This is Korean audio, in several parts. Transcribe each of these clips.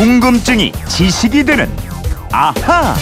궁금증이 지식이 되는 아하.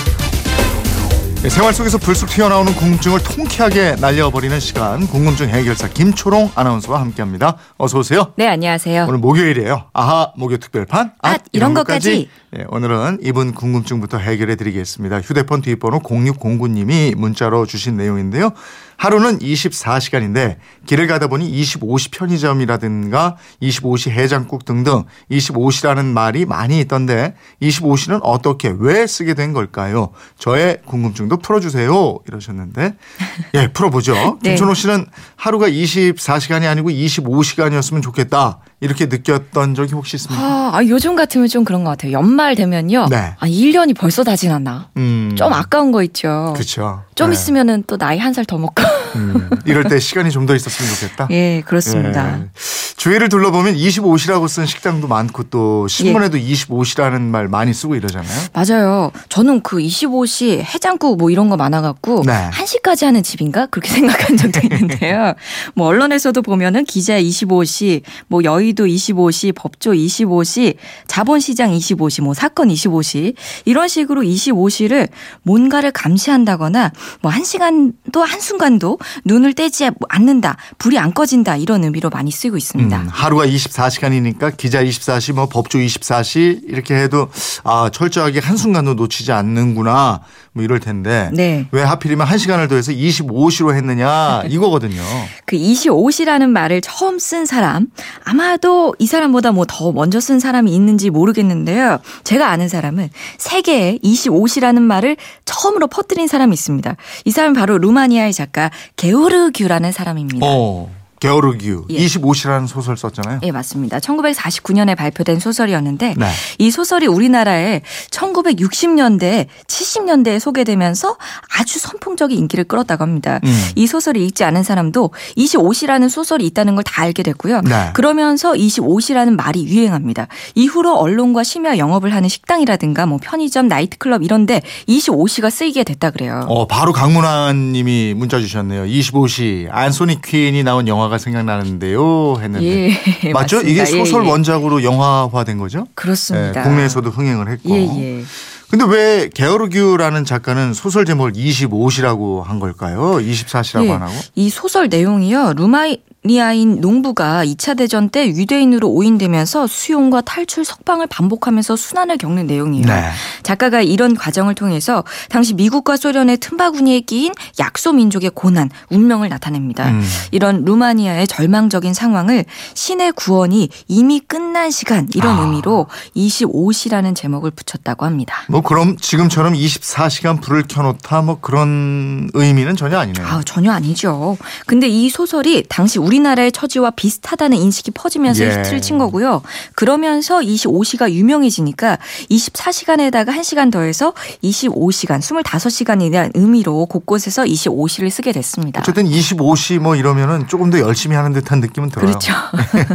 네, 생활 속에서 불쑥 튀어나오는 궁금증을 통쾌하게 날려버리는 시간 궁금증 해결사 김초롱 아나운서와 함께합니다. 어서 오세요. 네, 안녕하세요. 오늘 목요일이에요. 아하 목요 특별판. 앗, 이런 것까지. 예, 오늘은 이분 궁금증부터 해결해 드리겠습니다. 휴대폰 뒷번호 0609님이 문자로 주신 내용인데요. 하루는 24시간인데 길을 가다 보니 25시 편의점이라든가 25시 해장국 등등 25시라는 말이 많이 있던데 25시는 어떻게 왜 쓰게 된 걸까요? 저의 궁금증도 풀어주세요 이러셨는데 예 풀어보죠. 네. 김천호 씨는 하루가 24시간이 아니고 25시간이었으면 좋겠다 이렇게 느꼈던 적이 혹시 있습니까? 아, 아, 요즘 같으면 좀 그런 것 같아요. 연말 되면요. 네. 아, 1년이 벌써 다 지났나? 음, 좀 아까운 거 있죠. 그렇죠. 좀 네. 있으면은 또 나이 한 살 더 먹고. 음, 이럴 때 시간이 좀 더 있었으면 좋겠다. 예, 그렇습니다. 예. 주위를 둘러보면 25시라고 쓴 식당도 많고 또 신문에도 예. 25시라는 말 많이 쓰고 이러잖아요. 맞아요. 저는 그 25시 해장국 뭐 이런 거 많아갖고 네. 1시까지 하는 집인가? 그렇게 생각한 적도 있는데요. 뭐 언론에서도 보면은 기자 25시, 뭐 여의도 25시, 법조 25시, 자본시장 25시, 뭐 사건 25시 이런 식으로 25시를 뭔가를 감시한다거나 뭐한 시간도 한순간도 눈을 떼지 않는다, 불이 안 꺼진다 이런 의미로 많이 쓰고 있습니다. 음, 하루가 24시간이니까 기자 24시, 뭐 법조 24시 이렇게 해도 아 철저하게 한 순간도 놓치지 않는구나 뭐 이럴 텐데 네. 왜 하필이면 한 시간을 더해서 25시로 했느냐 이거거든요. 그 25시라는 말을 처음 쓴 사람 아마도 이 사람보다 뭐 더 먼저 쓴 사람이 있는지 모르겠는데요. 제가 아는 사람은 세계에 25시라는 말을 처음으로 퍼뜨린 사람이 있습니다. 이 사람은 바로 루마니아의 작가 게오르규라는 사람입니다. 어, 게오르기우 예. 25시라는 소설 썼잖아요. 예, 맞습니다. 1949년에 발표된 소설이었는데 네. 이 소설이 우리나라에 1960년대, 70년대에 소개되면서 아주 선풍적인 인기를 끌었다고 합니다. 음. 이 소설을 읽지 않은 사람도 25시라는 소설이 있다는 걸 다 알게 됐고요. 네. 그러면서 25시라는 말이 유행합니다. 이후로 언론과 심야 영업을 하는 식당이라든가 뭐 편의점, 나이트클럽 이런데 25시가 쓰이게 됐다 그래요. 어, 바로 강문환 님이 문자 주셨네요. 25시 안소니 퀸이 나온 영화 가 생각나는데요 했는데. 예, 맞죠? 맞습니다. 이게 예, 소설 예. 원작으로 영화화된 거죠? 그렇습니다. 예, 국내에서도 흥행을 했고. 예, 예. 근데 왜 게오르규라는 작가는 소설 제목을 25시라고 한 걸까요? 24시라고 예, 안 하고? 이 소설 내용이요. 루마 니아인 농부가 2차 대전 때 유대인으로 오인되면서 수용과 탈출, 석방을 반복하면서 순환을 겪는 내용이에요. 네. 작가가 이런 과정을 통해서 당시 미국과 소련의 틈바구니에 끼인 약소 민족의 고난, 운명을 나타냅니다. 음. 이런 루마니아의 절망적인 상황을 신의 구원이 이미 끝난 시간 이런 아. 의미로 25시라는 제목을 붙였다고 합니다. 뭐 그럼 지금처럼 24시간 불을 켜놓다 뭐 그런 의미는 전혀 아니네요. 아, 전혀 아니죠. 근데 이 소설이 당시 우리나라의 처지와 비슷하다는 인식이 퍼지면서 예. 히트를 친 거고요. 그러면서 25시가 유명해지니까 24시간에다가 1시간 더해서 25시간, 25시간이라는 의미로 곳곳에서 25시를 쓰게 됐습니다. 어쨌든 25시 뭐 이러면은 조금 더 열심히 하는 듯한 느낌은 들어요. 그렇죠.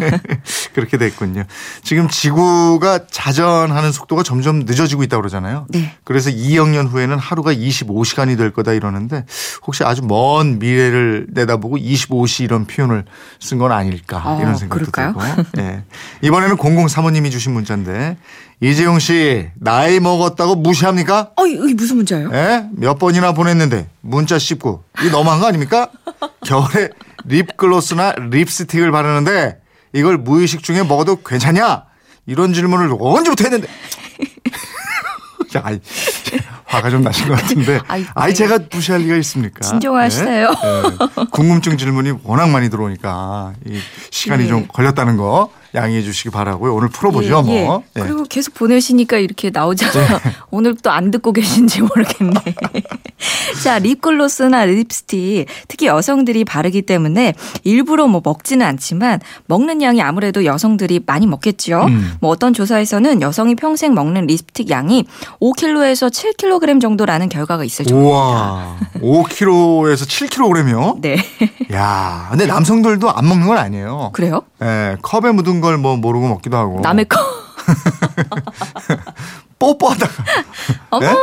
그렇게 됐군요. 지금 지구가 자전하는 속도가 점점 늦어지고 있다고 그러잖아요. 네. 그래서 2억 년 후에는 하루가 25시간이 될 거다 이러는데 혹시 아주 먼 미래를 내다보고 25시 이런 표현을 쓴 건 아닐까 어, 이런 생각도 그럴까요? 들고. 예. 이번에는 0035님이 주신 문자인데 이재용 씨 나이 먹었다고 무시합니까? 어, 이게 무슨 문자예요? 예? 몇 번이나 보냈는데 문자 씹고 이 너무한 거 아닙니까? 겨울에 립글로스나 립스틱을 바르는데 이걸 무의식 중에 먹어도 괜찮냐? 이런 질문을 언제부터 했는데 자, 아이, 화가 좀 나신 것 같은데 아이, 아이 네. 제가 무시할 리가 있습니까? 진정하시네요. 예? 예. 궁금증 질문이 워낙 많이 들어오니까 이 시간이 예. 좀 걸렸다는 거 양해해 주시기 바라고요. 오늘 풀어보죠 예, 뭐. 예. 예. 그리고 계속 보내시니까 이렇게 나오잖아요. 오늘 또 안 듣고 계신지 모르겠네. 자, 립글로스나 립스틱, 특히 여성들이 바르기 때문에 일부러 뭐 먹지는 않지만 먹는 양이 아무래도 여성들이 많이 먹겠죠. 음. 뭐 어떤 조사에서는 여성이 평생 먹는 립스틱 양이 5kg에서 7kg 정도라는 결과가 있을 정도입니다. 우와, 5kg에서 7kg이요? 네. 야, 근데 남성들도 안 먹는 건 아니에요. 그래요? 예, 컵에 묻은 걸 뭐 모르고 먹기도 하고. 남의 거. 뽀뽀하다가 어머, 네?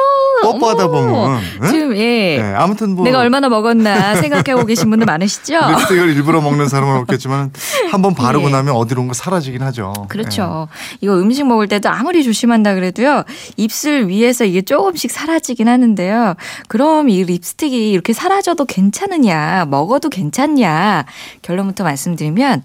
뽀뽀하다. 보면 응? 지금 예. 네, 아무튼 뭐 내가 얼마나 먹었나 생각하고 계신 분들 많으시죠? 립스틱을 일부러 먹는 사람은 없겠지만 한번 바르고 예. 나면 어디론가 사라지긴 하죠. 그렇죠. 이거 음식 먹을 때도 아무리 조심한다 그래도요. 입술 위에서 이게 조금씩 사라지긴 하는데요. 그럼 이 립스틱이 이렇게 사라져도 괜찮으냐, 먹어도 괜찮냐. 결론부터 말씀드리면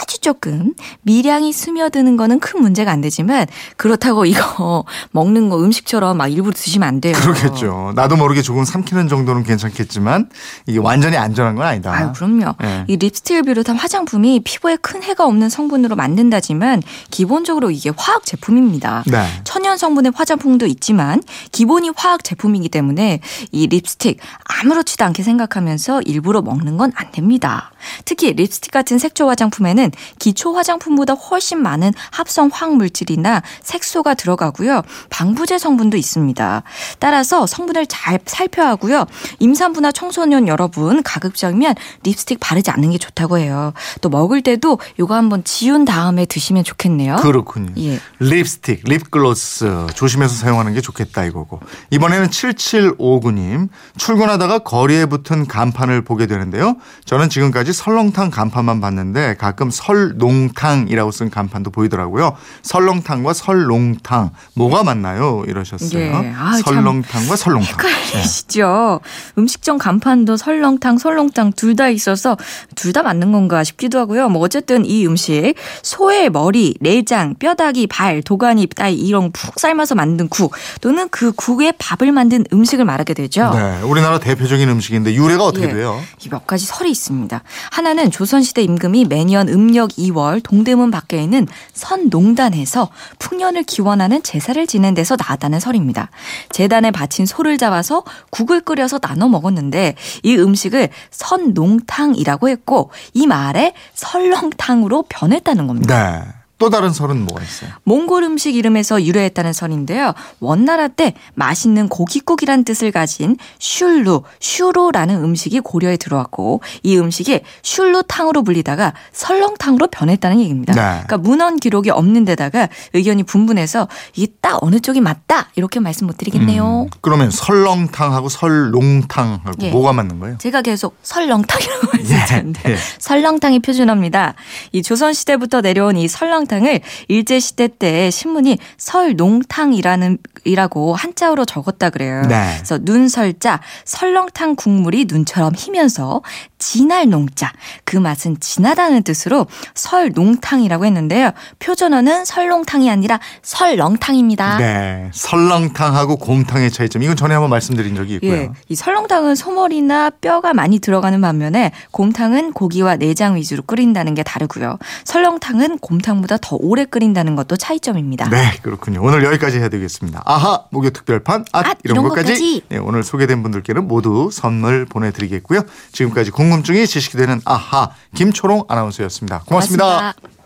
아주 조금 미량이 스며드는 거는 큰 문제가 안 되지만 그렇다고 이거 먹는 거 음식처럼 막 일부러 드시면 안 돼요. 예. 그렇겠죠. 나도 모르게 조금 삼키는 정도는 괜찮겠지만 이게 완전히 안전한 건 아니다. 아유, 그럼요. 예. 이 립스틱을 비롯한 화장품이 피부에 큰 해가 없는 성분으로 만든다지만 기본적으로 이게 화학 제품입니다. 네. 천연 성분의 화장품도 있지만 기본이 화학 제품이기 때문에 이 립스틱 아무렇지도 않게 생각하면서 일부러 먹는 건 안 됩니다. 특히 립스틱 같은 색조 화장품에는 기초 화장품보다 훨씬 많은 합성 화학 물질이나 색소가 들어가고요. 방부제 성분도 있습니다. 따라서 성분을 잘 살펴야 하고요. 임산부나 청소년 여러분 가급적이면 립스틱 바르지 않는 게 좋다고 해요. 또 먹을 때도 이거 한번 지운 다음에 드시면 좋겠네요. 그렇군요. 예. 립스틱, 립글로스 조심해서 사용하는 게 좋겠다 이거고. 이번에는 7759님 출근하다가 거리에 붙은 간판을 보게 되는데요. 저는 지금까지 설렁탕 간판만 봤는데 가끔 설농탕이라고 쓴 간판도 보이더라고요. 설렁탕과 설농탕 뭐가 맞나요? 이러셨어요. 예. 아, 참. 설렁탕과 설렁탕. 헷갈리시죠? 음식점 간판도 설렁탕, 설렁탕 둘 다 있어서 둘 다 맞는 건가 싶기도 하고요. 뭐 어쨌든 이 음식 소의 머리, 내장, 뼈다귀, 발, 도가니 따위 이런 푹 삶아서 만든 국 또는 그 국에 밥을 만든 음식을 말하게 되죠. 네, 우리나라 대표적인 음식인데 유래가 어떻게 예. 돼요? 이 몇 가지 설이 있습니다. 하나는 조선시대 임금이 매년 음력 2월 동대문 밖에 있는 선농단에서 풍년을 기원하는 제사를 지낸 데서 나왔다는 설입니다. 재단에 바친 소를 잡아서 국을 끓여서 나눠 먹었는데 이 음식을 선농탕이라고 했고 이 말에 설렁탕으로 변했다는 겁니다. 네. 또 다른 설은 뭐가 있어요? 몽골 음식 이름에서 유래했다는 설인데요. 원나라 때 맛있는 고깃국이란 뜻을 가진 슐루, 슈로라는 음식이 고려에 들어왔고 이 음식이 슐루탕으로 불리다가 설렁탕으로 변했다는 얘기입니다. 네. 그러니까 문헌 기록이 없는 데다가 의견이 분분해서 이게 딱 어느 쪽이 맞다 이렇게 말씀 못 드리겠네요. 음, 그러면 설렁탕하고 설농탕하고 예. 뭐가 맞는 거예요? 제가 계속 설렁탕이라고 말씀드렸는데 예. 설렁탕이 표준어입니다. 이 조선 시대부터 내려온 이 설렁 탕을 일제 시대 때 신문이 설농탕이라는 이라고 한자어로 적었다 그래요. 네. 그래서 눈설자 설렁탕 국물이 눈처럼 희면서 진할 농자 그 맛은 진하다는 뜻으로 설농탕이라고 했는데요. 표준어는 설렁탕이 아니라 설렁탕입니다. 네. 설렁탕하고 곰탕의 차이점. 이건 전에 한번 말씀드린 적이 있고요. 예, 이 설렁탕은 소머리나 뼈가 많이 들어가는 반면에 곰탕은 고기와 내장 위주로 끓인다는 게 다르고요. 설렁탕은 곰탕보다 더 오래 끓인다는 것도 차이점입니다. 네, 그렇군요. 오늘 여기까지 해야 되겠습니다. 아하, 목요 특별판, 앗, 앗, 이런, 이런 것까지. 것까지. 네, 오늘 소개된 분들께는 모두 선물 보내드리겠고요. 지금까지 궁금증이 지식이 되는 아하, 김초롱 아나운서였습니다 고맙습니다. 고맙습니다.